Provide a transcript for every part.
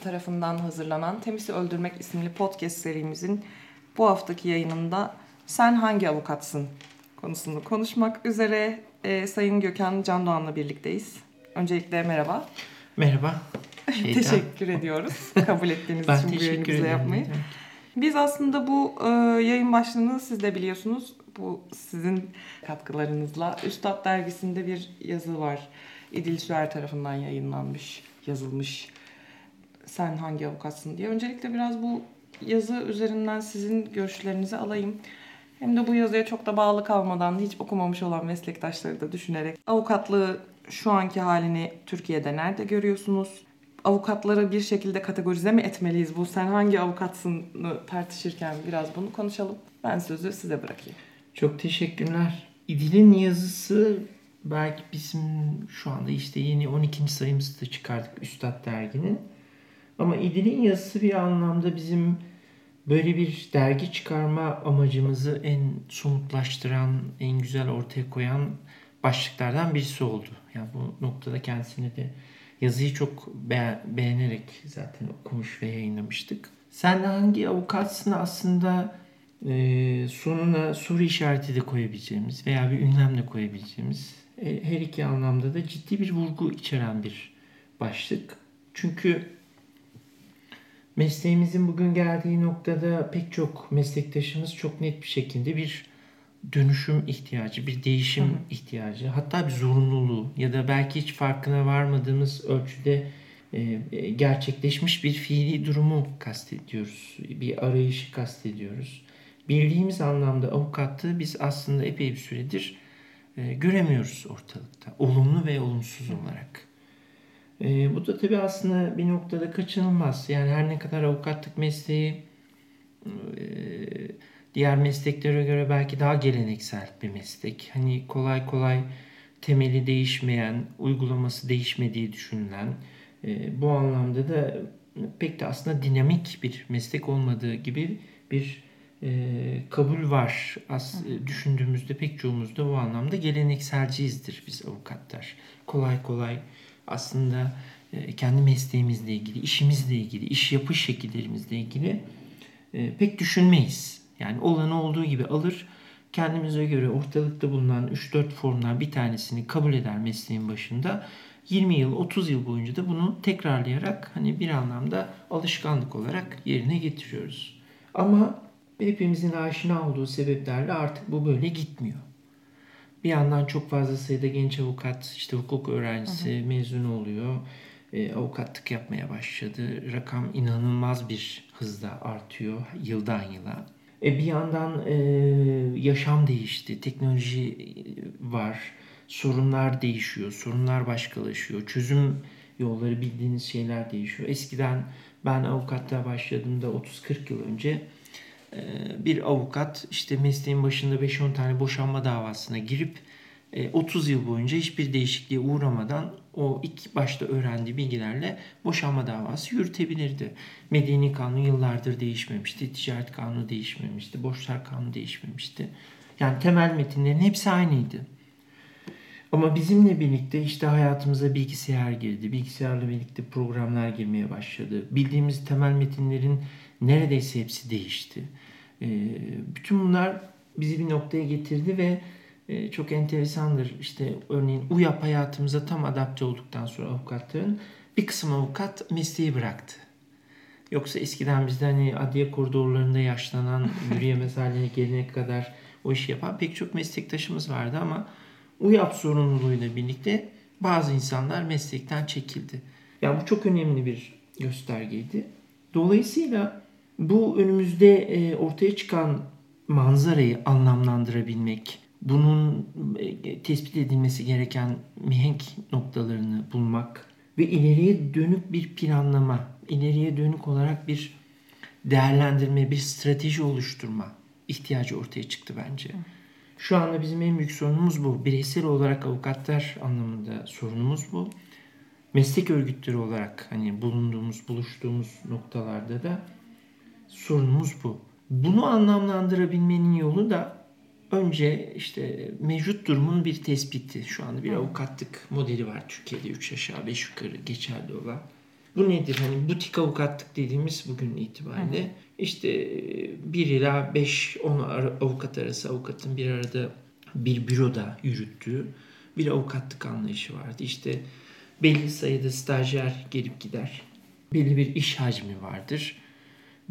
tarafından hazırlanan Temiz'i Öldürmek isimli podcast serimizin bu haftaki yayınında Sen Hangi Avukatsın konusunu konuşmak üzere e, Sayın Gökhan Can Doğan'la birlikteyiz. Öncelikle merhaba. Merhaba. teşekkür ediyoruz kabul ettiğiniz için bu yayını bize yapmayı. Biz aslında bu e, yayın başlığını siz de biliyorsunuz. Bu sizin katkılarınızla Üstad dergisinde bir yazı var. İdil Süer tarafından yayınlanmış yazılmış sen hangi avukatsın diye. Öncelikle biraz bu yazı üzerinden sizin görüşlerinizi alayım. Hem de bu yazıya çok da bağlı kalmadan hiç okumamış olan meslektaşları da düşünerek avukatlığı şu anki halini Türkiye'de nerede görüyorsunuz? Avukatları bir şekilde kategorize mi etmeliyiz? Bu sen hangi avukatsın tartışırken biraz bunu konuşalım. Ben sözü size bırakayım. Çok teşekkürler. İdil'in yazısı belki bizim şu anda işte yeni 12. sayımızı da çıkardık Üstad derginin. Ama İdil'in yazısı bir anlamda bizim böyle bir dergi çıkarma amacımızı en somutlaştıran, en güzel ortaya koyan başlıklardan birisi oldu. Yani bu noktada kendisine de yazıyı çok beğenerek zaten okumuş ve yayınlamıştık. Sen hangi avukatsın aslında e, sonuna soru işareti de koyabileceğimiz veya bir ünlem de koyabileceğimiz e, her iki anlamda da ciddi bir vurgu içeren bir başlık. Çünkü mesleğimizin bugün geldiği noktada pek çok meslektaşımız çok net bir şekilde bir dönüşüm ihtiyacı, bir değişim hı hı. ihtiyacı, hatta bir zorunluluğu ya da belki hiç farkına varmadığımız ölçüde e, e, gerçekleşmiş bir fiili durumu kastediyoruz. Bir arayışı kastediyoruz. Bildiğimiz anlamda avukatlığı biz aslında epey bir süredir e, göremiyoruz ortalıkta. Olumlu ve olumsuz olarak. E, bu da tabii aslında bir noktada kaçınılmaz. Yani her ne kadar avukatlık mesleği e, diğer mesleklere göre belki daha geleneksel bir meslek. Hani kolay kolay temeli değişmeyen, uygulaması değişmediği düşünülen, e, bu anlamda da pek de aslında dinamik bir meslek olmadığı gibi bir e, kabul var. As, e, düşündüğümüzde pek çoğumuz da bu anlamda gelenekselciyizdir biz avukatlar. Kolay kolay aslında e, kendi mesleğimizle ilgili, işimizle ilgili, iş yapış şekillerimizle ilgili e, pek düşünmeyiz. Yani olanı olduğu gibi alır, kendimize göre ortalıkta bulunan 3-4 formdan bir tanesini kabul eder mesleğin başında. 20 yıl, 30 yıl boyunca da bunu tekrarlayarak hani bir anlamda alışkanlık olarak yerine getiriyoruz. Ama hepimizin aşina olduğu sebeplerle artık bu böyle gitmiyor. Bir yandan çok fazla sayıda genç avukat, işte hukuk öğrencisi hı hı. mezun oluyor. E, avukatlık yapmaya başladı. Rakam inanılmaz bir hızla artıyor yıldan yıla. E, bir yandan e, yaşam değişti, teknoloji var, sorunlar değişiyor, sorunlar başkalaşıyor, çözüm yolları bildiğiniz şeyler değişiyor. Eskiden ben avukatlığa başladığımda 30-40 yıl önce bir avukat işte mesleğin başında 5-10 tane boşanma davasına girip 30 e, yıl boyunca hiçbir değişikliğe uğramadan o ilk başta öğrendiği bilgilerle boşanma davası yürütebilirdi. Medeni kanun yıllardır değişmemişti, ticaret kanunu değişmemişti, borçlar kanunu değişmemişti. Yani temel metinlerin hepsi aynıydı. Ama bizimle birlikte işte hayatımıza bilgisayar girdi. Bilgisayarla birlikte programlar girmeye başladı. Bildiğimiz temel metinlerin neredeyse hepsi değişti. Ee, bütün bunlar bizi bir noktaya getirdi ve e, çok enteresandır. İşte örneğin UYAP hayatımıza tam adapte olduktan sonra avukatların bir kısım avukat mesleği bıraktı. Yoksa eskiden bizde hani adliye koridorlarında yaşlanan, yürüyemez haline gelene kadar o işi yapan pek çok meslektaşımız vardı ama UYAP sorumluluğuyla birlikte bazı insanlar meslekten çekildi. Yani bu çok önemli bir göstergeydi. Dolayısıyla bu önümüzde e, ortaya çıkan manzarayı anlamlandırabilmek, bunun e, tespit edilmesi gereken mihenk noktalarını bulmak ve ileriye dönük bir planlama, ileriye dönük olarak bir değerlendirme, bir strateji oluşturma ihtiyacı ortaya çıktı bence. Şu anda bizim en büyük sorunumuz bu. Bireysel olarak avukatlar anlamında sorunumuz bu. Meslek örgütleri olarak hani bulunduğumuz, buluştuğumuz noktalarda da sorunumuz bu. Bunu anlamlandırabilmenin yolu da önce işte mevcut durumun bir tespiti. Şu anda bir avukatlık modeli var Türkiye'de 3 aşağı 5 yukarı geçerli olan. Bu nedir? Hani butik avukatlık dediğimiz bugün itibariyle. Hı hı. İşte 1 ila 5-10 avukat arası avukatın bir arada bir büroda yürüttüğü bir avukatlık anlayışı vardı. İşte belli sayıda stajyer gelip gider. Belli bir iş hacmi vardır.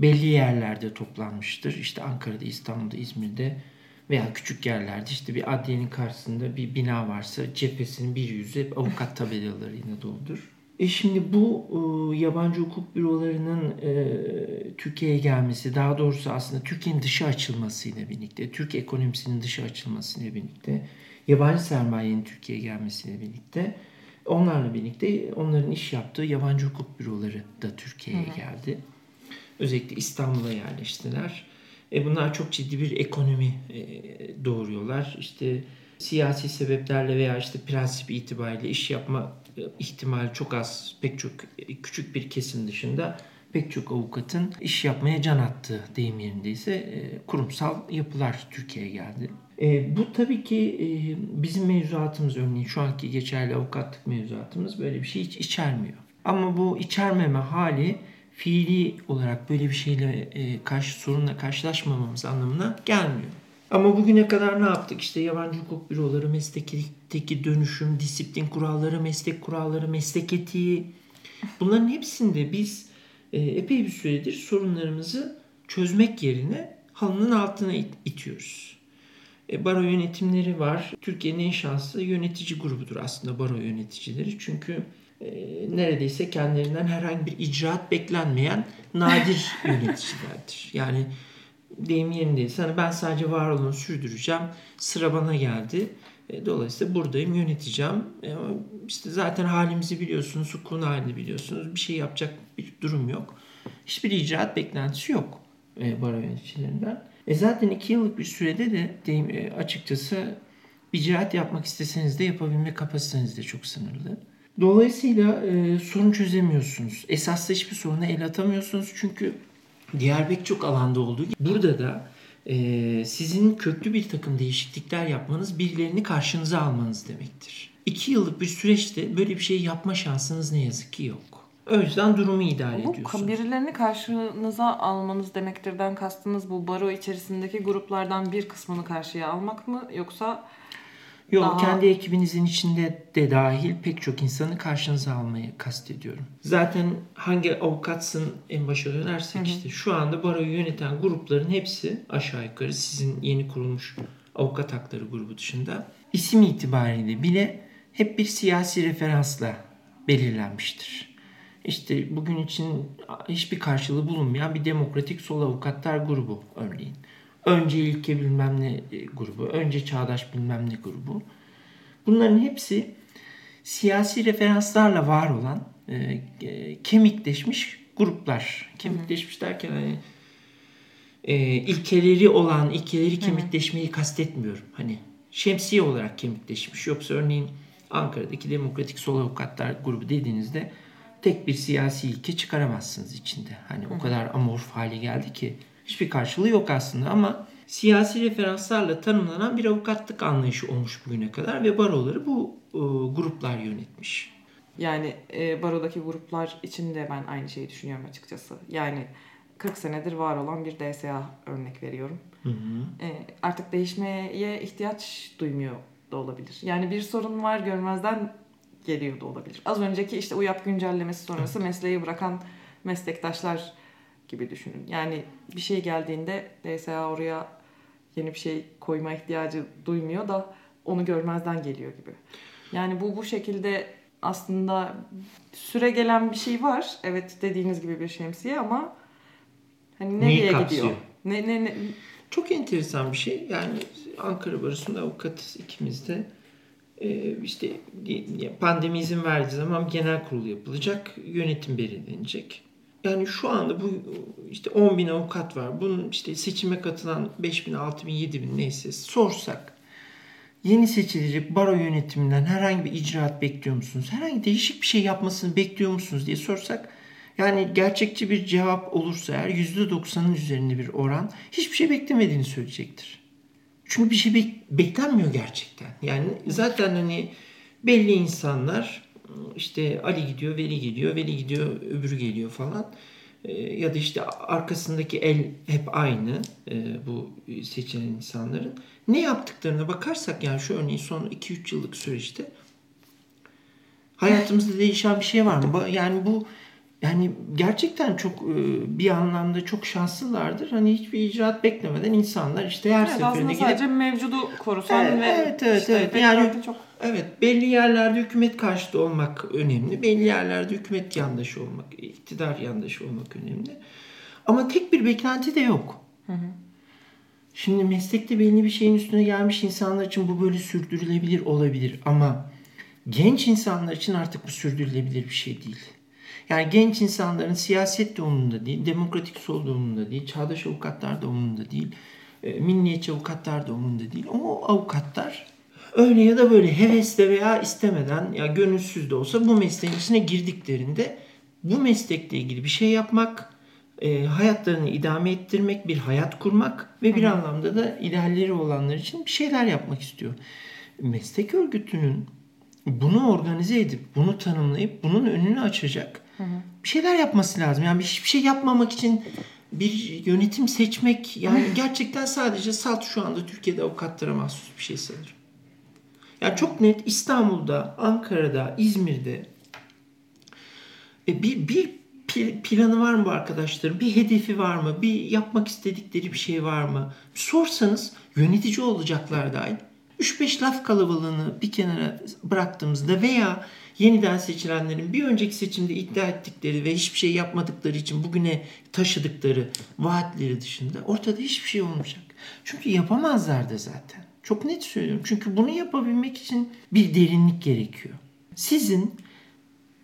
Belli yerlerde toplanmıştır. İşte Ankara'da, İstanbul'da, İzmir'de veya küçük yerlerde işte bir adliyenin karşısında bir bina varsa cephesinin bir yüzü hep avukat tabelalarıyla doludur. E şimdi bu e, yabancı hukuk bürolarının e, Türkiye'ye gelmesi, daha doğrusu aslında Türkiye'nin dışı açılmasıyla birlikte, Türk ekonomisinin dışı açılmasıyla birlikte, yabancı sermayenin Türkiye'ye gelmesiyle birlikte, onlarla birlikte onların iş yaptığı yabancı hukuk büroları da Türkiye'ye geldi. Özellikle İstanbul'a yerleştiler. E bunlar çok ciddi bir ekonomi e, doğuruyorlar. İşte siyasi sebeplerle veya işte prensip itibariyle iş yapma e, ihtimali çok az. Pek çok e, küçük bir kesim dışında pek çok avukatın iş yapmaya can attığı deyim yerindeyse kurumsal yapılar Türkiye'ye geldi. E, bu tabii ki e, bizim mevzuatımız örneğin şu anki geçerli avukatlık mevzuatımız böyle bir şey hiç içermiyor. Ama bu içermeme hali fiili olarak böyle bir şeyle e, karşı sorunla karşılaşmamamız anlamına gelmiyor. Ama bugüne kadar ne yaptık? İşte yabancı hukuk büroları, meslekteki dönüşüm, disiplin kuralları, meslek kuralları, meslek etiği. Bunların hepsinde biz e, epey bir süredir sorunlarımızı çözmek yerine halının altına it- itiyoruz. E, baro yönetimleri var. Türkiye'nin en şanslı yönetici grubudur aslında baro yöneticileri. Çünkü e, neredeyse kendilerinden herhangi bir icraat beklenmeyen nadir yöneticilerdir. Yani deyim yerindeyse hani ben sadece var olanı sürdüreceğim. Sıra bana geldi. E, dolayısıyla buradayım, yöneteceğim. E, işte zaten halimizi biliyorsunuz, sukun halini biliyorsunuz. Bir şey yapacak bir durum yok. Hiçbir icraat beklentisi yok e, baro yöneticilerinden. E zaten iki yıllık bir sürede de deyim, e, açıkçası bir icraat yapmak isteseniz de yapabilme kapasiteniz de çok sınırlı. Dolayısıyla e, sorun çözemiyorsunuz. Esaslı hiçbir soruna el atamıyorsunuz çünkü diğer pek çok alanda olduğu gibi burada da e, sizin köklü bir takım değişiklikler yapmanız birilerini karşınıza almanız demektir. İki yıllık bir süreçte böyle bir şey yapma şansınız ne yazık ki yok. O yüzden durumu idare bu, ediyorsunuz. Birilerini karşınıza almanız demektirden kastınız bu baro içerisindeki gruplardan bir kısmını karşıya almak mı yoksa Yok Daha... kendi ekibinizin içinde de dahil pek çok insanı karşınıza almayı kastediyorum. Zaten hangi avukatsın en başa dönersek hı hı. işte şu anda baroyu yöneten grupların hepsi aşağı yukarı sizin yeni kurulmuş avukat hakları grubu dışında isim itibariyle bile hep bir siyasi referansla belirlenmiştir. İşte bugün için hiçbir karşılığı bulunmayan bir demokratik sol avukatlar grubu örneğin. Önce ilke bilmem ne e, grubu, önce çağdaş bilmem ne grubu. Bunların hepsi siyasi referanslarla var olan e, e, kemikleşmiş gruplar. Kemikleşmiş derken hani e, ilkeleri olan, ilkeleri kemikleşmeyi kastetmiyorum. Hani şemsiye olarak kemikleşmiş. Yoksa örneğin Ankara'daki Demokratik Sol Avukatlar grubu dediğinizde tek bir siyasi ilke çıkaramazsınız içinde. Hani Hı. o kadar amorf hale geldi ki hiçbir karşılığı yok aslında ama siyasi referanslarla tanımlanan bir avukatlık anlayışı olmuş bugüne kadar ve baroları bu e, gruplar yönetmiş. Yani e, barodaki gruplar için de ben aynı şeyi düşünüyorum açıkçası. Yani 40 senedir var olan bir DSA örnek veriyorum. Hı hı. E, artık değişmeye ihtiyaç duymuyor da olabilir. Yani bir sorun var görmezden geliyor da olabilir. Az önceki işte UYAP güncellemesi sonrası mesleği bırakan meslektaşlar gibi düşünün. Yani bir şey geldiğinde DSA oraya yeni bir şey koyma ihtiyacı duymuyor da onu görmezden geliyor gibi. Yani bu bu şekilde aslında süre gelen bir şey var. Evet dediğiniz gibi bir şemsiye ama hani nereye gidiyor? Ne, ne, ne? Çok enteresan bir şey. Yani Ankara Barosu'nda avukatız ikimiz de. Ee, işte pandemi izin verdiği zaman genel kurul yapılacak. Yönetim belirlenecek. Yani şu anda bu işte 10 bin avukat var. Bunun işte seçime katılan 5 bin, 6 bin, 7 bin neyse sorsak yeni seçilecek baro yönetiminden herhangi bir icraat bekliyor musunuz? Herhangi değişik bir şey yapmasını bekliyor musunuz diye sorsak yani gerçekçi bir cevap olursa eğer %90'ın üzerinde bir oran hiçbir şey beklemediğini söyleyecektir. Çünkü bir şey bek- beklenmiyor gerçekten. Yani zaten hani belli insanlar işte Ali gidiyor, Veli gidiyor, Veli gidiyor, öbürü geliyor falan. E, ya da işte arkasındaki el hep aynı e, bu seçilen insanların. Ne yaptıklarına bakarsak yani şu örneğin son 2-3 yıllık süreçte hayatımızda değişen bir şey var mı? Yani bu yani gerçekten çok e, bir anlamda çok şanslılardır. Hani hiçbir icraat beklemeden insanlar işte her evet, seferinde gidip... sadece mevcudu korusan evet, ve evet, evet, işte evet. yani çok evet belli yerlerde hükümet karşıtı olmak önemli. Belli yerlerde hükümet yandaşı olmak, iktidar yandaşı olmak önemli. Ama tek bir beklenti de yok. Hı hı. Şimdi meslekte belli bir şeyin üstüne gelmiş insanlar için bu böyle sürdürülebilir olabilir ama genç insanlar için artık bu sürdürülebilir bir şey değil. Yani genç insanların siyaset de umurunda değil, demokratik sol da umurunda değil, çağdaş avukatlar da umurunda değil, e, milliyetçi avukatlar da umurunda değil. O avukatlar öyle ya da böyle hevesle veya istemeden ya gönülsüz de olsa bu mesleğin içine girdiklerinde bu meslekle ilgili bir şey yapmak, e, hayatlarını idame ettirmek, bir hayat kurmak ve bir Hı. anlamda da idealleri olanlar için bir şeyler yapmak istiyor. Meslek örgütünün bunu organize edip, bunu tanımlayıp, bunun önünü açacak Hı Bir şeyler yapması lazım. Yani hiçbir şey yapmamak için bir yönetim seçmek yani gerçekten sadece salt şu anda Türkiye'de avukatlara mahsus bir şey sanırım. Yani çok net İstanbul'da, Ankara'da, İzmir'de e, bir, bir planı var mı bu arkadaşların? Bir hedefi var mı? Bir yapmak istedikleri bir şey var mı? sorsanız yönetici olacaklar dahil 3-5 laf kalabalığını bir kenara bıraktığımızda veya yeniden seçilenlerin bir önceki seçimde iddia ettikleri ve hiçbir şey yapmadıkları için bugüne taşıdıkları vaatleri dışında ortada hiçbir şey olmayacak. Çünkü yapamazlar da zaten. Çok net söylüyorum. Çünkü bunu yapabilmek için bir derinlik gerekiyor. Sizin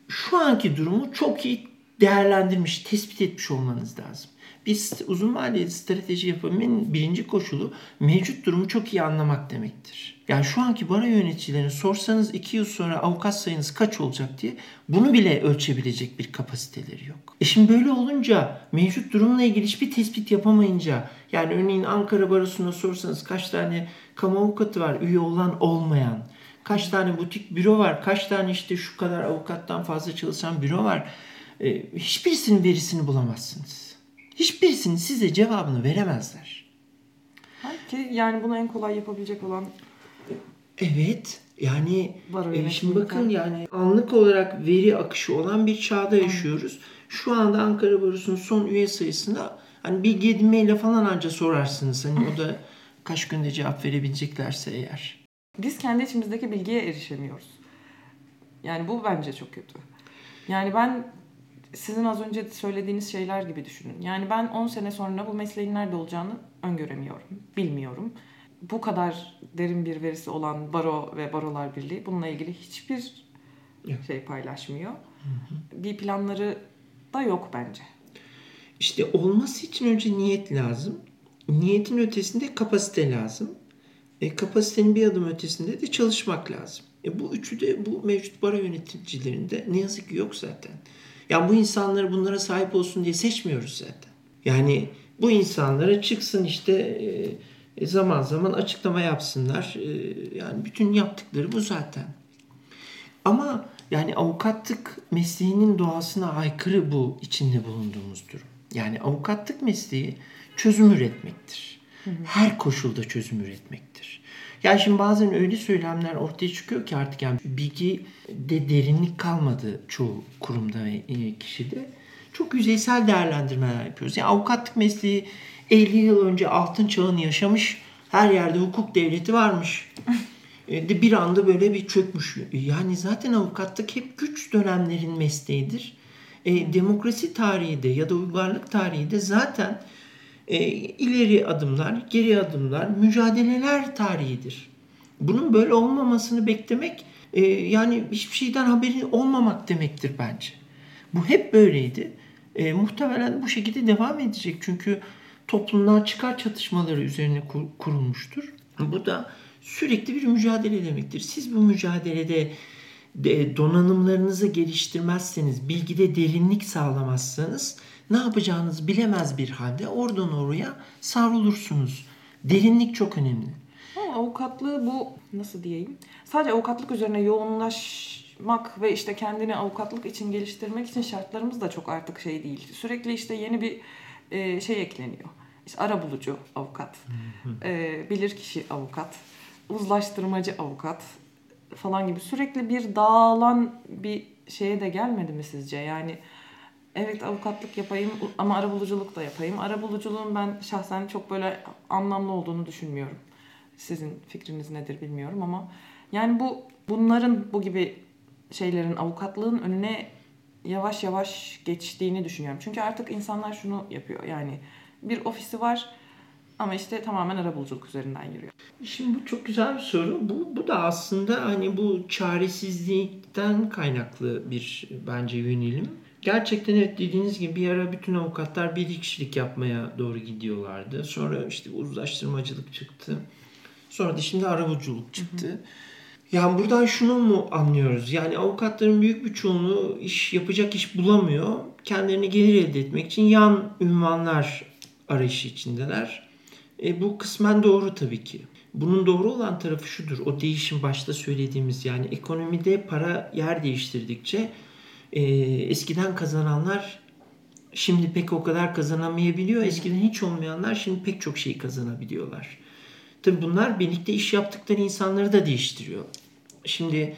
şu anki durumu çok iyi değerlendirmiş, tespit etmiş olmanız lazım. Biz uzun vadeli strateji yapabilmenin birinci koşulu mevcut durumu çok iyi anlamak demektir. Yani şu anki baro yöneticilerini sorsanız iki yıl sonra avukat sayınız kaç olacak diye bunu bile ölçebilecek bir kapasiteleri yok. E şimdi böyle olunca mevcut durumla ilgili hiçbir tespit yapamayınca yani örneğin Ankara Barosu'na sorsanız kaç tane kamu avukatı var üye olan olmayan kaç tane butik büro var kaç tane işte şu kadar avukattan fazla çalışan büro var e, hiçbirisinin verisini bulamazsınız. Hiçbirisinin size cevabını veremezler. Ki yani bunu en kolay yapabilecek olan Evet. Yani e, şimdi bakın yani anlık olarak veri akışı olan bir çağda yaşıyoruz. Şu anda Ankara Barosu'nun son üye sayısında hani bir gedmeyle falan anca sorarsınız. Hani o da kaç günde cevap verebileceklerse eğer. Biz kendi içimizdeki bilgiye erişemiyoruz. Yani bu bence çok kötü. Yani ben sizin az önce söylediğiniz şeyler gibi düşünün. Yani ben 10 sene sonra bu mesleğin nerede olacağını öngöremiyorum, bilmiyorum. Bu kadar derin bir verisi olan Baro ve Barolar Birliği bununla ilgili hiçbir şey paylaşmıyor. Hı hı. Bir planları da yok bence. İşte olması için önce niyet lazım. Niyetin ötesinde kapasite lazım. E, kapasitenin bir adım ötesinde de çalışmak lazım. E, bu üçü de bu mevcut baro yöneticilerinde ne yazık ki yok zaten. Yani bu insanları bunlara sahip olsun diye seçmiyoruz zaten. Yani bu insanlara çıksın işte e, e, zaman zaman açıklama yapsınlar. E, yani bütün yaptıkları bu zaten. Ama yani avukatlık mesleğinin doğasına aykırı bu içinde bulunduğumuz durum. Yani avukatlık mesleği çözüm üretmektir. Her koşulda çözüm üretmektir. Yani şimdi bazen öyle söylemler ortaya çıkıyor ki artık yani bilgi de derinlik kalmadı çoğu kurumda ve kişide. Çok yüzeysel değerlendirmeler yapıyoruz. Yani avukatlık mesleği 50 yıl önce altın çağını yaşamış. Her yerde hukuk devleti varmış. E, de bir anda böyle bir çökmüş. Yani zaten avukatlık hep güç dönemlerin mesleğidir. E, demokrasi tarihi de ya da uygarlık tarihi de zaten e, ileri adımlar, geri adımlar, mücadeleler tarihidir. Bunun böyle olmamasını beklemek e, yani hiçbir şeyden haberi olmamak demektir bence. Bu hep böyleydi. E, muhtemelen bu şekilde devam edecek. Çünkü toplumlar çıkar çatışmaları üzerine kur, kurulmuştur. Bu da sürekli bir mücadele demektir. Siz bu mücadelede de donanımlarınızı geliştirmezseniz, bilgide derinlik sağlamazsanız ne yapacağınızı bilemez bir halde oradan oraya savrulursunuz. Derinlik çok önemli. Ama avukatlığı bu nasıl diyeyim? Sadece avukatlık üzerine yoğunlaş çalışmak ve işte kendini avukatlık için geliştirmek için şartlarımız da çok artık şey değil. Sürekli işte yeni bir e, şey ekleniyor. İşte ara bulucu avukat, e, bilirkişi avukat, uzlaştırmacı avukat falan gibi sürekli bir dağılan bir şeye de gelmedi mi sizce? Yani evet avukatlık yapayım ama arabuluculuk da yapayım. Arabuluculuğun ben şahsen çok böyle anlamlı olduğunu düşünmüyorum. Sizin fikriniz nedir bilmiyorum ama yani bu bunların bu gibi şeylerin avukatlığın önüne yavaş yavaş geçtiğini düşünüyorum. Çünkü artık insanlar şunu yapıyor. Yani bir ofisi var ama işte tamamen arabuluculuk üzerinden yürüyor. Şimdi bu çok güzel bir soru. Bu, bu da aslında hani bu çaresizlikten kaynaklı bir bence yönelim. Gerçekten evet dediğiniz gibi bir ara bütün avukatlar bir kişilik yapmaya doğru gidiyorlardı. Sonra işte uzlaştırmacılık çıktı. Sonra da şimdi arabuluculuk çıktı. Hı hı. Yani buradan şunu mu anlıyoruz? Yani avukatların büyük bir çoğunluğu iş yapacak iş bulamıyor. Kendilerine gelir elde etmek için yan ünvanlar arayışı içindeler. E, bu kısmen doğru tabii ki. Bunun doğru olan tarafı şudur. O değişim başta söylediğimiz yani ekonomide para yer değiştirdikçe e, eskiden kazananlar şimdi pek o kadar kazanamayabiliyor. Eskiden hiç olmayanlar şimdi pek çok şey kazanabiliyorlar. Tabii bunlar birlikte iş yaptıkları insanları da değiştiriyor. Şimdi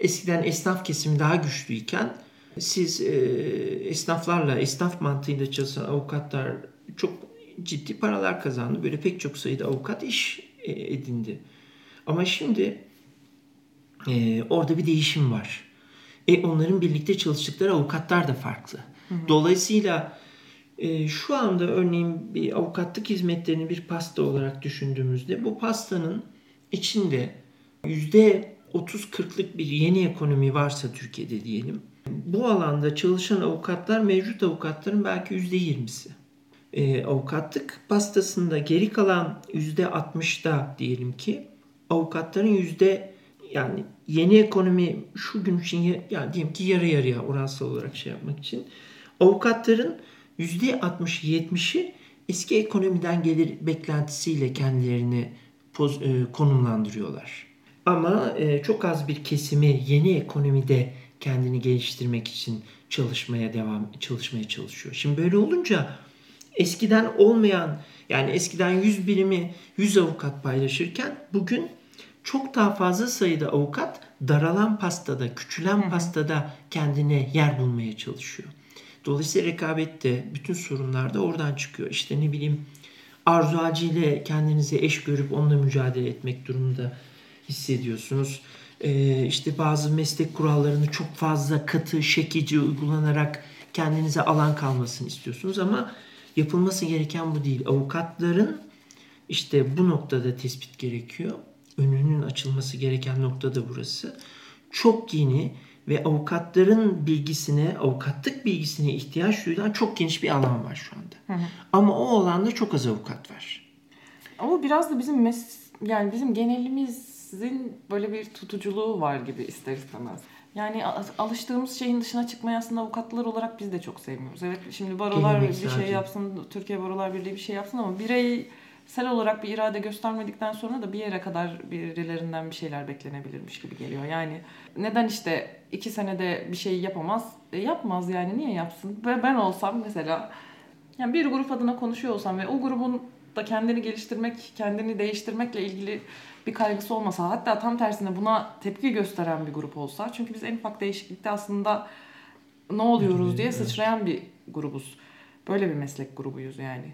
eskiden esnaf kesimi daha güçlüyken siz e, esnaflarla, esnaf mantığıyla çalışan avukatlar çok ciddi paralar kazandı. Böyle pek çok sayıda avukat iş e, edindi. Ama şimdi e, orada bir değişim var. E, onların birlikte çalıştıkları avukatlar da farklı. Hı hı. Dolayısıyla e, şu anda örneğin bir avukatlık hizmetlerini bir pasta olarak düşündüğümüzde bu pastanın içinde yüzde 30-40'lık bir yeni ekonomi varsa Türkiye'de diyelim. Bu alanda çalışan avukatlar mevcut avukatların belki yüzde 20'si. E, avukatlık pastasında geri kalan yüzde 60'da diyelim ki avukatların yüzde yani yeni ekonomi şu gün için yani diyelim ki yarı yarıya oransal olarak şey yapmak için avukatların %60-70'i eski ekonomiden gelir beklentisiyle kendilerini poz, e, konumlandırıyorlar. Ama e, çok az bir kesimi yeni ekonomide kendini geliştirmek için çalışmaya devam çalışmaya çalışıyor. Şimdi böyle olunca eskiden olmayan yani eskiden 100 birimi 100 avukat paylaşırken bugün çok daha fazla sayıda avukat daralan pastada, küçülen pastada kendine yer bulmaya çalışıyor. Dolayısıyla rekabet de bütün sorunlar da oradan çıkıyor. İşte ne bileyim arzu ile kendinizi eş görüp onunla mücadele etmek durumunda hissediyorsunuz. Ee, işte bazı meslek kurallarını çok fazla katı, şekici uygulanarak kendinize alan kalmasını istiyorsunuz ama yapılması gereken bu değil. Avukatların işte bu noktada tespit gerekiyor. Önünün açılması gereken nokta da burası. Çok yeni ve avukatların bilgisine, avukatlık bilgisine ihtiyaç duyulan çok geniş bir alan var şu anda. Hı hı. Ama o alanda çok az avukat var. Ama biraz da bizim mes yani bizim genelimizin böyle bir tutuculuğu var gibi ister istemez. Yani alıştığımız şeyin dışına çıkmayı aslında avukatlar olarak biz de çok sevmiyoruz. Evet şimdi barolar bir şey yapsın, Türkiye Barolar Birliği bir şey yapsın ama birey sel olarak bir irade göstermedikten sonra da bir yere kadar birilerinden bir şeyler beklenebilirmiş gibi geliyor. Yani neden işte iki senede bir şey yapamaz? E, yapmaz yani niye yapsın? Ve ben olsam mesela yani bir grup adına konuşuyor olsam ve o grubun da kendini geliştirmek, kendini değiştirmekle ilgili bir kaygısı olmasa hatta tam tersine buna tepki gösteren bir grup olsa çünkü biz en ufak değişiklikte aslında ne oluyoruz diye sıçrayan bir grubuz. Böyle bir meslek grubuyuz yani.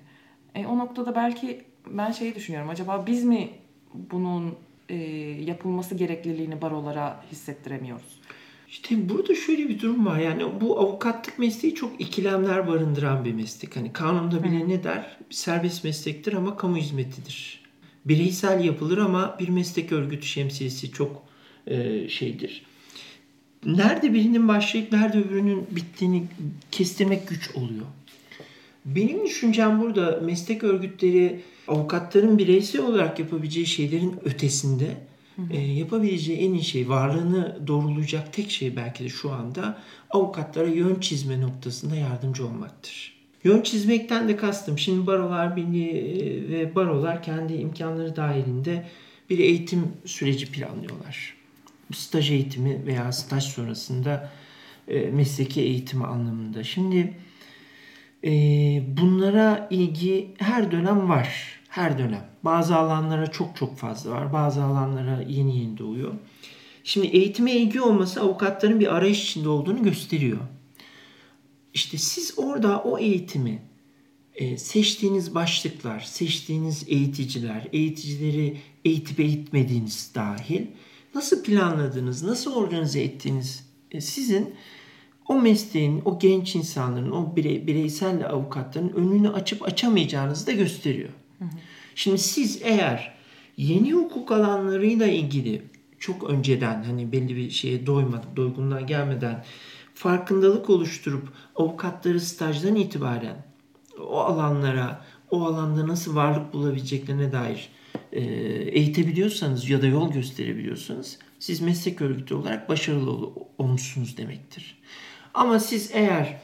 E, o noktada belki ben şeyi düşünüyorum. Acaba biz mi bunun e, yapılması gerekliliğini barolara hissettiremiyoruz? İşte burada şöyle bir durum var. Yani bu avukatlık mesleği çok ikilemler barındıran bir meslek. Hani kanunda bile Hı. ne der? Serbest meslektir ama kamu hizmetidir. Bireysel yapılır ama bir meslek örgütü şemsiyesi çok e, şeydir. Nerede birinin başlayıp nerede öbürünün bittiğini kestirmek güç oluyor. Benim düşüncem burada meslek örgütleri avukatların bireysel olarak yapabileceği şeylerin ötesinde E, yapabileceği en iyi şey varlığını doğrulayacak tek şey belki de şu anda avukatlara yön çizme noktasında yardımcı olmaktır. Yön çizmekten de kastım şimdi barolar birliği e, ve barolar kendi imkanları dahilinde bir eğitim süreci planlıyorlar. staj eğitimi veya staj sonrasında e, mesleki eğitimi anlamında. Şimdi e, bunlara ilgi her dönem var. Her dönem. Bazı alanlara çok çok fazla var. Bazı alanlara yeni yeni doğuyor. Şimdi eğitime ilgi olması avukatların bir arayış içinde olduğunu gösteriyor. İşte siz orada o eğitimi e, seçtiğiniz başlıklar, seçtiğiniz eğiticiler, eğiticileri eğitip eğitmediğiniz dahil nasıl planladığınız, nasıl organize ettiğiniz e, sizin o mesleğin, o genç insanların, o birey, bireysel avukatların önünü açıp açamayacağınızı da gösteriyor. Hı hı. Şimdi siz eğer yeni hukuk alanlarıyla ilgili çok önceden hani belli bir şeye doymadan, doygunluğa gelmeden farkındalık oluşturup avukatları stajdan itibaren o alanlara, o alanda nasıl varlık bulabileceklerine dair e, eğitebiliyorsanız ya da yol gösterebiliyorsanız siz meslek örgütü olarak başarılı ol, olmuşsunuz demektir. Ama siz eğer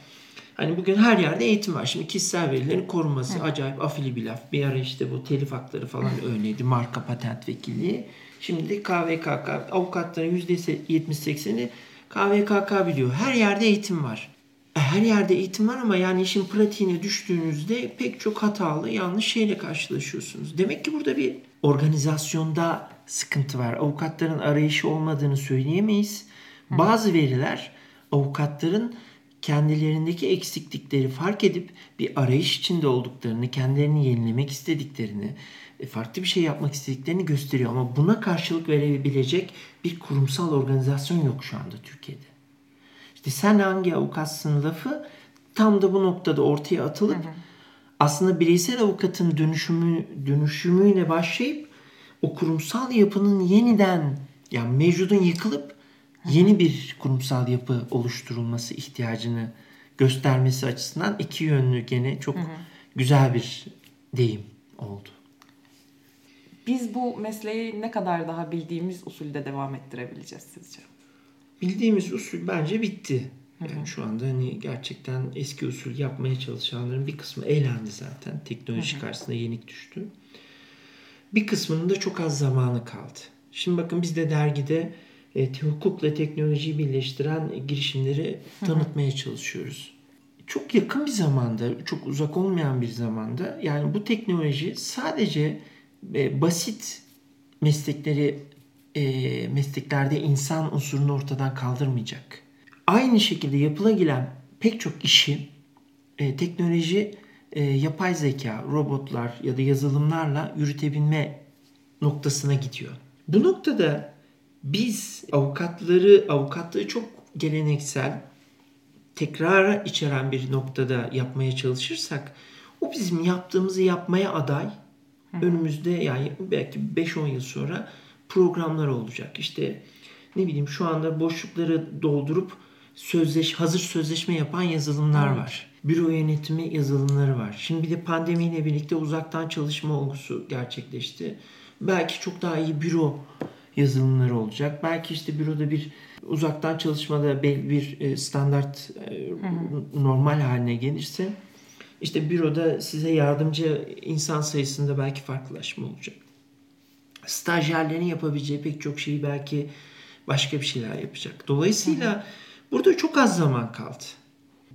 hani bugün her yerde eğitim var. Şimdi kişisel verilerin korunması evet. acayip afili bir laf. Bir ara işte bu telif hakları falan öyleydi. Marka patent vekilliği. Şimdi de KVKK avukatların %70-80'i KVKK biliyor. Her yerde eğitim var. E, her yerde eğitim var ama yani işin pratiğine düştüğünüzde pek çok hatalı yanlış şeyle karşılaşıyorsunuz. Demek ki burada bir organizasyonda sıkıntı var. Avukatların arayışı olmadığını söyleyemeyiz. Bazı veriler avukatların kendilerindeki eksiklikleri fark edip bir arayış içinde olduklarını, kendilerini yenilemek istediklerini, e, farklı bir şey yapmak istediklerini gösteriyor. Ama buna karşılık verebilecek bir kurumsal organizasyon yok şu anda Türkiye'de. İşte sen hangi avukatsın lafı tam da bu noktada ortaya atılıp hı hı. aslında bireysel avukatın dönüşümü dönüşümüyle başlayıp o kurumsal yapının yeniden yani mevcudun yıkılıp yeni bir kurumsal yapı oluşturulması ihtiyacını göstermesi açısından iki yönlü gene çok hı hı. güzel bir deyim oldu. Biz bu mesleği ne kadar daha bildiğimiz usulde devam ettirebileceğiz sizce? Bildiğimiz usul bence bitti. Yani şu anda hani gerçekten eski usul yapmaya çalışanların bir kısmı eğlendi zaten. Teknoloji karşısında yenik düştü. Bir kısmının da çok az zamanı kaldı. Şimdi bakın biz de dergide e, hukukla teknolojiyi birleştiren girişimleri tanıtmaya çalışıyoruz. Çok yakın bir zamanda, çok uzak olmayan bir zamanda yani bu teknoloji sadece e, basit meslekleri e, mesleklerde insan unsurunu ortadan kaldırmayacak. Aynı şekilde yapılabilen pek çok işi e, teknoloji, e, yapay zeka, robotlar ya da yazılımlarla yürütebilme noktasına gidiyor. Bu noktada biz avukatları, avukatlığı çok geleneksel, tekrara içeren bir noktada yapmaya çalışırsak o bizim yaptığımızı yapmaya aday önümüzde yani belki 5-10 yıl sonra programlar olacak. İşte ne bileyim şu anda boşlukları doldurup sözleş hazır sözleşme yapan yazılımlar evet. var. Büro yönetimi yazılımları var. Şimdi bir de pandemiyle birlikte uzaktan çalışma olgusu gerçekleşti. Belki çok daha iyi büro yazılımları olacak. Belki işte büroda bir uzaktan çalışmada bir e, standart e, normal haline gelirse işte büroda size yardımcı insan sayısında belki farklılaşma olacak. Stajyerlerin yapabileceği pek çok şeyi belki başka bir şeyler yapacak. Dolayısıyla burada çok az zaman kaldı.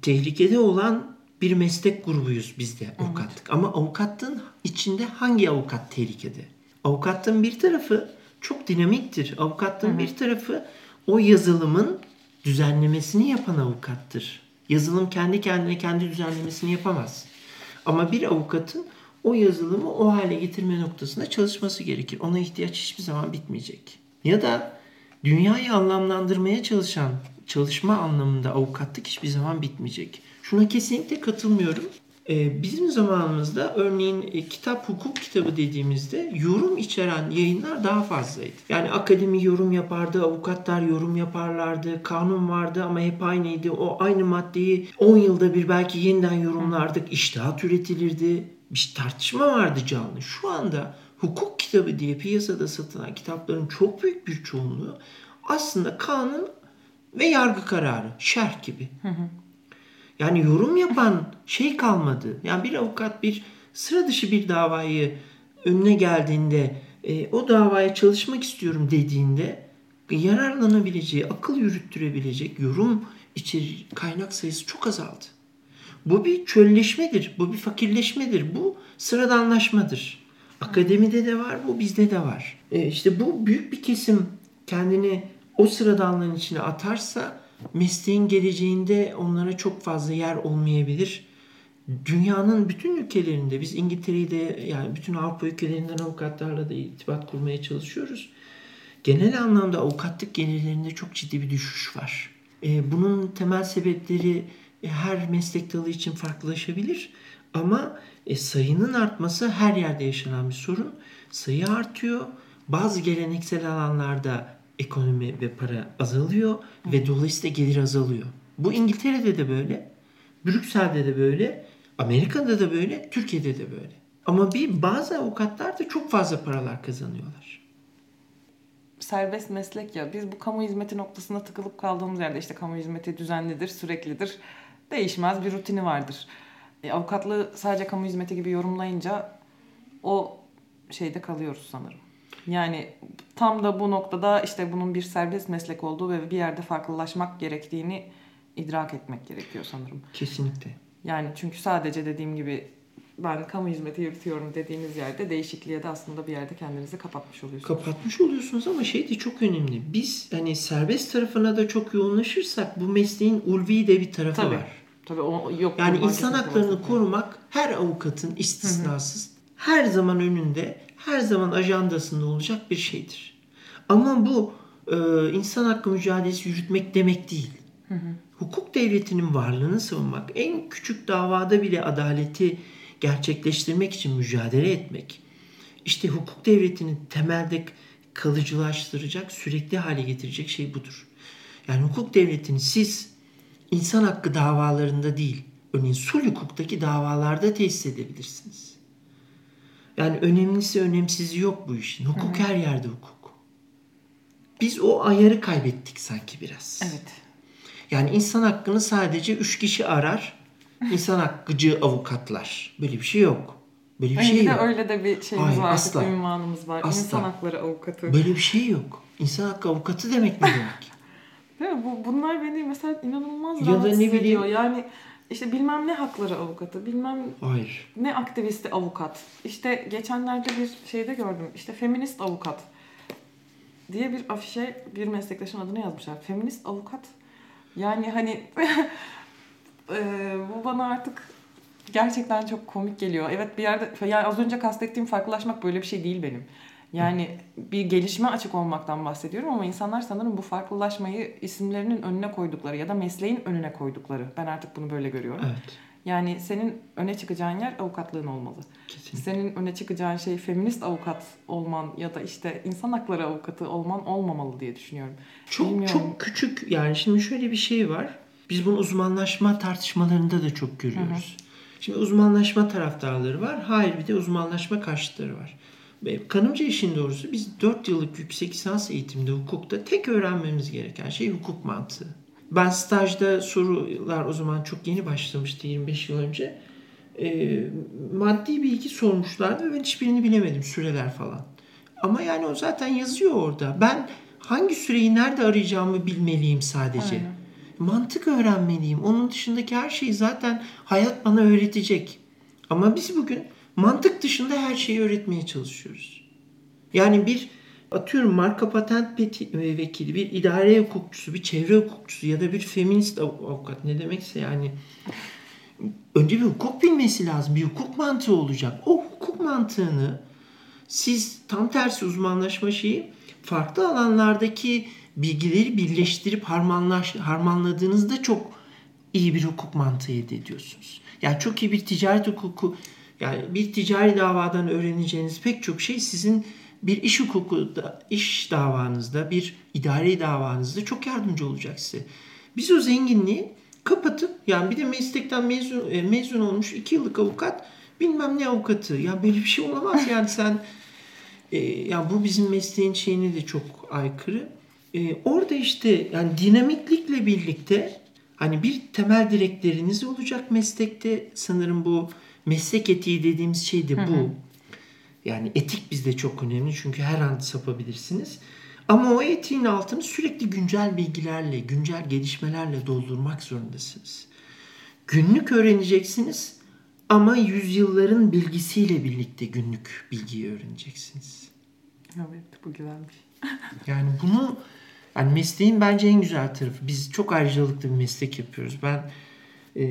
Tehlikede olan bir meslek grubuyuz biz de avukatlık. Evet. Ama avukatlığın içinde hangi avukat tehlikede? Avukatlığın bir tarafı çok dinamiktir. Avukatlığın bir tarafı o yazılımın düzenlemesini yapan avukattır. Yazılım kendi kendine kendi düzenlemesini yapamaz. Ama bir avukatın o yazılımı o hale getirme noktasında çalışması gerekir. Ona ihtiyaç hiçbir zaman bitmeyecek. Ya da dünyayı anlamlandırmaya çalışan çalışma anlamında avukatlık hiçbir zaman bitmeyecek. Şuna kesinlikle katılmıyorum. Ee, bizim zamanımızda örneğin e, kitap hukuk kitabı dediğimizde yorum içeren yayınlar daha fazlaydı. Yani akademi yorum yapardı, avukatlar yorum yaparlardı, kanun vardı ama hep aynıydı. O aynı maddeyi 10 yılda bir belki yeniden yorumlardık, iştahat üretilirdi. Bir tartışma vardı canlı. Şu anda hukuk kitabı diye piyasada satılan kitapların çok büyük bir çoğunluğu aslında kanun ve yargı kararı, şerh gibi. Hı hı. Yani yorum yapan şey kalmadı. Yani bir avukat bir sıra dışı bir davayı önüne geldiğinde e, o davaya çalışmak istiyorum dediğinde yararlanabileceği, akıl yürüttürebilecek yorum içeri kaynak sayısı çok azaldı. Bu bir çölleşmedir, bu bir fakirleşmedir, bu sıradanlaşmadır. Akademide de var, bu bizde de var. E işte bu büyük bir kesim kendini o sıradanlığın içine atarsa mesleğin geleceğinde onlara çok fazla yer olmayabilir. Dünyanın bütün ülkelerinde biz İngiltere'yi de yani bütün Avrupa ülkelerinden avukatlarla da irtibat kurmaya çalışıyoruz. Genel anlamda avukatlık gelirlerinde çok ciddi bir düşüş var. E, bunun temel sebepleri her meslek dalı için farklılaşabilir. Ama e, sayının artması her yerde yaşanan bir sorun. Sayı artıyor. Bazı geleneksel alanlarda ekonomi ve para azalıyor ve dolayısıyla gelir azalıyor. Bu İngiltere'de de böyle, Brüksel'de de böyle, Amerika'da da böyle, Türkiye'de de böyle. Ama bir bazı avukatlar da çok fazla paralar kazanıyorlar. Serbest meslek ya. Biz bu kamu hizmeti noktasında tıkılıp kaldığımız yerde işte kamu hizmeti düzenlidir, süreklidir. Değişmez bir rutini vardır. E, avukatlığı sadece kamu hizmeti gibi yorumlayınca o şeyde kalıyoruz sanırım. Yani tam da bu noktada işte bunun bir serbest meslek olduğu ve bir yerde farklılaşmak gerektiğini idrak etmek gerekiyor sanırım. Kesinlikle. Yani çünkü sadece dediğim gibi ben kamu hizmeti yürütüyorum dediğiniz yerde değişikliğe de aslında bir yerde kendinizi kapatmış oluyorsunuz. Kapatmış oluyorsunuz ama şey de çok önemli. Biz hani serbest tarafına da çok yoğunlaşırsak bu mesleğin ulvi de bir tarafı Tabii. var. Tabii o yok. Yani insan haklarını korumak her avukatın istisnasız hı hı. her zaman önünde, her zaman ajandasında olacak bir şeydir. Ama bu e, insan hakkı mücadelesi yürütmek demek değil. Hı hı. Hukuk devletinin varlığını savunmak, en küçük davada bile adaleti gerçekleştirmek için mücadele etmek. İşte hukuk devletinin temelde kalıcılaştıracak, sürekli hale getirecek şey budur. Yani hukuk devletini siz insan hakkı davalarında değil, örneğin sulh hukuktaki davalarda tesis edebilirsiniz. Yani önemlisi önemsizi yok bu işin. Hukuk Hı-hı. her yerde hukuk. Biz o ayarı kaybettik sanki biraz. Evet. Yani insan hakkını sadece üç kişi arar. İnsan hakkıcı avukatlar. Böyle bir şey yok. Böyle bir şey yok. öyle de bir şeyimiz Hayır, var. Asla. ünvanımız var. Asla. İnsan hakları avukatı. Böyle bir şey yok. İnsan hakkı avukatı demek ne demek? Değil mi? Bu, bunlar beni mesela inanılmaz ya rahatsız da ne bileyim, ediyor. Yani işte bilmem ne hakları avukatı, bilmem Hayır. ne aktivisti avukat. İşte geçenlerde bir şeyde gördüm. İşte feminist avukat diye bir afişe bir meslektaşın adını yazmışlar. Feminist avukat. Yani hani e, bu bana artık gerçekten çok komik geliyor. Evet bir yerde yani az önce kastettiğim farklılaşmak böyle bir şey değil benim. Yani bir gelişme açık olmaktan bahsediyorum ama insanlar sanırım bu farklılaşmayı isimlerinin önüne koydukları ya da mesleğin önüne koydukları. Ben artık bunu böyle görüyorum. Evet. Yani senin öne çıkacağın yer avukatlığın olmalı. Kesinlikle. Senin öne çıkacağın şey feminist avukat olman ya da işte insan hakları avukatı olman olmamalı diye düşünüyorum. Çok Bilmiyorum. çok küçük yani şimdi şöyle bir şey var. Biz bunu uzmanlaşma tartışmalarında da çok görüyoruz. Hı hı. Şimdi uzmanlaşma taraftarları var. Hayır bir de uzmanlaşma karşıtları var. Kanımca işin doğrusu biz 4 yıllık yüksek lisans eğitimde hukukta tek öğrenmemiz gereken şey hukuk mantığı. Ben stajda sorular o zaman çok yeni başlamıştı 25 yıl önce. E, maddi bilgi sormuşlardı ve ben hiçbirini bilemedim süreler falan. Ama yani o zaten yazıyor orada. Ben hangi süreyi nerede arayacağımı bilmeliyim sadece. Aynen. Mantık öğrenmeliyim. Onun dışındaki her şeyi zaten hayat bana öğretecek. Ama biz bugün mantık dışında her şeyi öğretmeye çalışıyoruz. Yani bir atıyorum marka patent e, vekili, bir idare hukukçusu, bir çevre hukukçusu ya da bir feminist avukat ne demekse yani önce bir hukuk bilmesi lazım. Bir hukuk mantığı olacak. O hukuk mantığını siz tam tersi uzmanlaşma şeyi farklı alanlardaki bilgileri birleştirip harmanlaş, harmanladığınızda çok iyi bir hukuk mantığı elde ediyorsunuz. Yani çok iyi bir ticaret hukuku yani bir ticari davadan öğreneceğiniz pek çok şey sizin bir iş hukuku, da, iş davanızda, bir idari davanızda çok yardımcı olacak size. Biz o zenginliği kapatıp yani bir de meslekten mezun, e, mezun olmuş iki yıllık avukat bilmem ne avukatı. Ya böyle bir şey olamaz yani sen e, ya bu bizim mesleğin şeyine de çok aykırı. E, orada işte yani dinamiklikle birlikte hani bir temel direkleriniz olacak meslekte sanırım bu meslek etiği dediğimiz şey de bu. Hı hı. Yani etik bizde çok önemli çünkü her an sapabilirsiniz. Ama o etiğin altını sürekli güncel bilgilerle, güncel gelişmelerle doldurmak zorundasınız. Günlük öğreneceksiniz ama yüzyılların bilgisiyle birlikte günlük bilgiyi öğreneceksiniz. Evet bu güzelmiş. yani bunu yani mesleğin bence en güzel tarafı. Biz çok ayrıcalıklı bir meslek yapıyoruz. Ben e,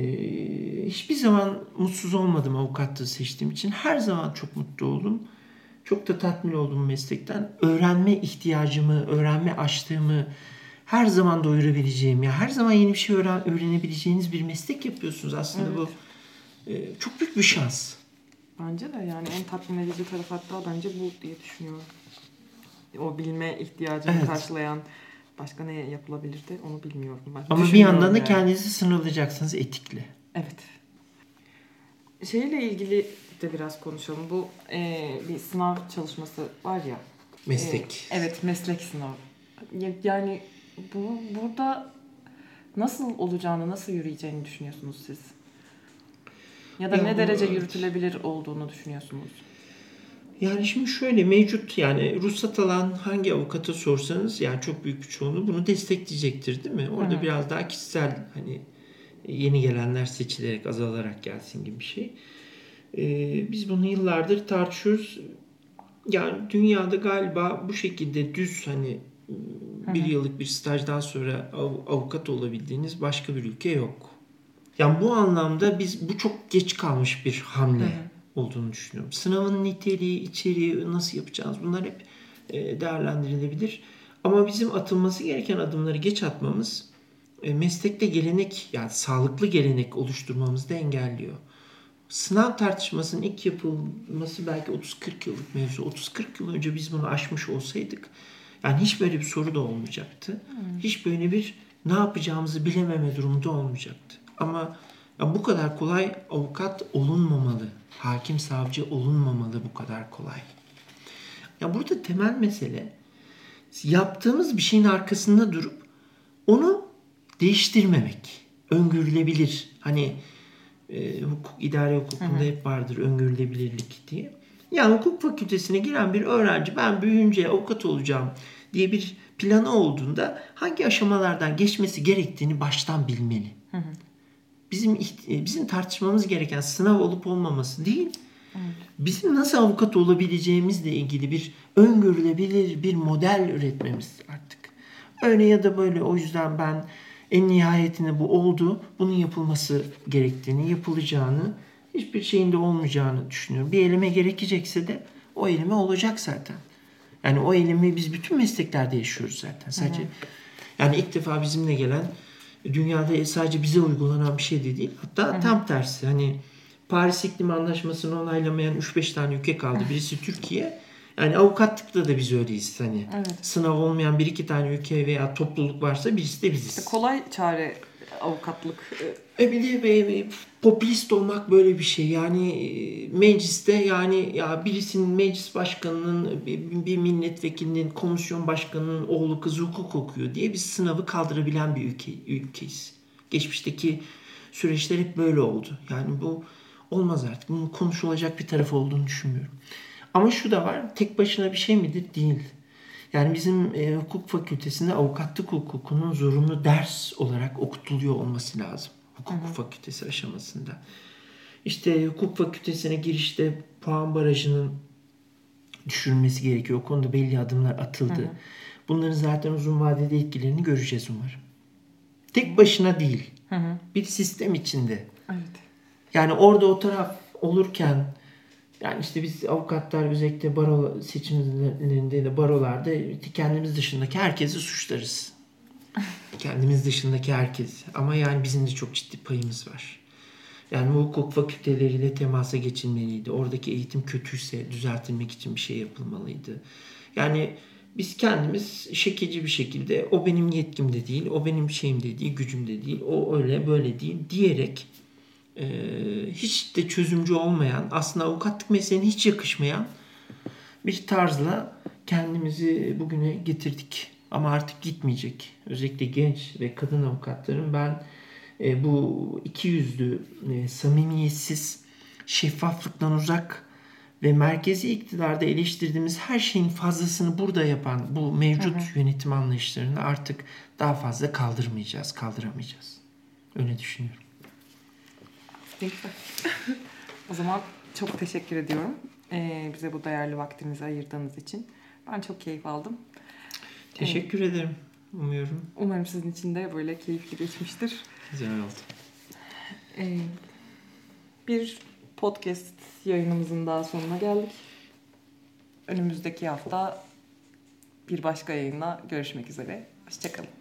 hiçbir zaman mutsuz olmadım avukatlığı seçtiğim için. Her zaman çok mutlu oldum. Çok da tatmin oldum meslekten. Öğrenme ihtiyacımı, öğrenme açtığımı her zaman doyurabileceğim ya her zaman yeni bir şey öğren, öğrenebileceğiniz bir meslek yapıyorsunuz aslında evet. bu. E, çok büyük bir şans. Bence de yani en tatmin edici taraf hatta bence bu diye düşünüyorum. O bilme ihtiyacını evet. karşılayan başka ne yapılabilirdi onu bilmiyorum. Ben Ama bir yandan da yani. kendinizi sınırlayacaksınız etikle. Evet. Şeyle ilgili de biraz konuşalım. Bu e, bir sınav çalışması var ya. Meslek. E, evet meslek sınavı. Yani bu burada nasıl olacağını, nasıl yürüyeceğini düşünüyorsunuz siz? Ya da ya ne bu, derece evet. yürütülebilir olduğunu düşünüyorsunuz? Yani şimdi şöyle mevcut yani ruhsat alan hangi avukata sorsanız yani çok büyük bir çoğunluğu bunu destekleyecektir değil mi? Orada Hı-hı. biraz daha kişisel hani yeni gelenler seçilerek azalarak gelsin gibi bir şey. Ee, biz bunu yıllardır tartışıyoruz. Yani dünyada galiba bu şekilde düz hani bir yıllık bir stajdan sonra av- avukat olabildiğiniz başka bir ülke yok. Yani bu anlamda biz bu çok geç kalmış bir hamle. Hı-hı olduğunu düşünüyorum. Sınavın niteliği, içeriği, nasıl yapacağız bunlar hep e, değerlendirilebilir. Ama bizim atılması gereken adımları geç atmamız e, meslekte gelenek yani sağlıklı gelenek oluşturmamızı da engelliyor. Sınav tartışmasının ilk yapılması belki 30-40 yıllık mevzu. 30-40 yıl önce biz bunu aşmış olsaydık yani hiç böyle bir soru da olmayacaktı. Hmm. Hiç böyle bir ne yapacağımızı bilememe durumu da olmayacaktı. Ama ya bu kadar kolay avukat olunmamalı. Hakim savcı olunmamalı bu kadar kolay. Ya burada temel mesele yaptığımız bir şeyin arkasında durup onu değiştirmemek. Öngörülebilir. Hani e, hukuk, idare hukukunda hı hı. hep vardır öngörülebilirlik diye. Yani hukuk fakültesine giren bir öğrenci ben büyüyünce avukat olacağım diye bir planı olduğunda hangi aşamalardan geçmesi gerektiğini baştan bilmeli. Hı hı bizim e, bizim tartışmamız gereken sınav olup olmaması değil. Bizim nasıl avukat olabileceğimizle ilgili bir öngörülebilir bir model üretmemiz artık. Öyle ya da böyle o yüzden ben en nihayetinde bu oldu. Bunun yapılması gerektiğini, yapılacağını, hiçbir şeyin de olmayacağını düşünüyorum. Bir elime gerekecekse de o elime olacak zaten. Yani o elimi biz bütün mesleklerde yaşıyoruz zaten. Sadece hı. yani ilk defa bizimle gelen dünyada sadece bize uygulanan bir şey de değil. Hatta Hı-hı. tam tersi hani Paris İklim Anlaşması'nı onaylamayan 3-5 tane ülke kaldı. Birisi Türkiye. Yani avukatlıkta da biz öyleyiz hani. Evet. Sınav olmayan bir iki tane ülke veya topluluk varsa birisi de biziz. İşte kolay çare avukatlık. E bir de popülist olmak böyle bir şey. Yani e, mecliste yani ya birisinin meclis başkanının bir milletvekilinin komisyon başkanının oğlu kızı hukuk okuyor diye biz sınavı kaldırabilen bir ülke ülkeyiz. Geçmişteki süreçler hep böyle oldu. Yani bu olmaz artık. Bunun konuşulacak bir tarafı olduğunu düşünmüyorum. Ama şu da var. Tek başına bir şey midir? Değil. Yani bizim e, hukuk fakültesinde avukatlık hukukunun zorunlu ders olarak okutuluyor olması lazım. Hukuk hı hı. fakültesi aşamasında. İşte hukuk fakültesine girişte puan barajının düşürülmesi gerekiyor. O konuda belli adımlar atıldı. Hı hı. Bunların zaten uzun vadede etkilerini göreceğiz umarım. Tek başına değil. Hı hı. Bir sistem içinde. Evet. Yani orada o taraf olurken yani işte biz avukatlar özellikle baro seçimlerinde de barolarda kendimiz dışındaki herkesi suçlarız. kendimiz dışındaki herkes. Ama yani bizim de çok ciddi payımız var. Yani hukuk fakülteleriyle temasa geçilmeliydi. Oradaki eğitim kötüyse düzeltilmek için bir şey yapılmalıydı. Yani biz kendimiz şekilci bir şekilde o benim yetkimde değil, o benim şeyimde değil, gücümde değil, o öyle böyle değil diyerek e, hiç de çözümcü olmayan, aslında avukatlık mesleğine hiç yakışmayan bir tarzla kendimizi bugüne getirdik. Ama artık gitmeyecek. Özellikle genç ve kadın avukatların ben e, bu iki yüzlü, e, samimiyetsiz, şeffaflıktan uzak ve merkezi iktidarda eleştirdiğimiz her şeyin fazlasını burada yapan bu mevcut hı hı. yönetim anlayışlarını artık daha fazla kaldırmayacağız, kaldıramayacağız. Öyle düşünüyorum. O zaman çok teşekkür ediyorum. Ee, bize bu değerli vaktinizi ayırdığınız için. Ben çok keyif aldım. Teşekkür ee, ederim. Umuyorum. Umarım sizin için de böyle keyifli geçmiştir. Güzel oldu. Ee, bir podcast yayınımızın daha sonuna geldik. Önümüzdeki hafta bir başka yayınla görüşmek üzere. Hoşçakalın.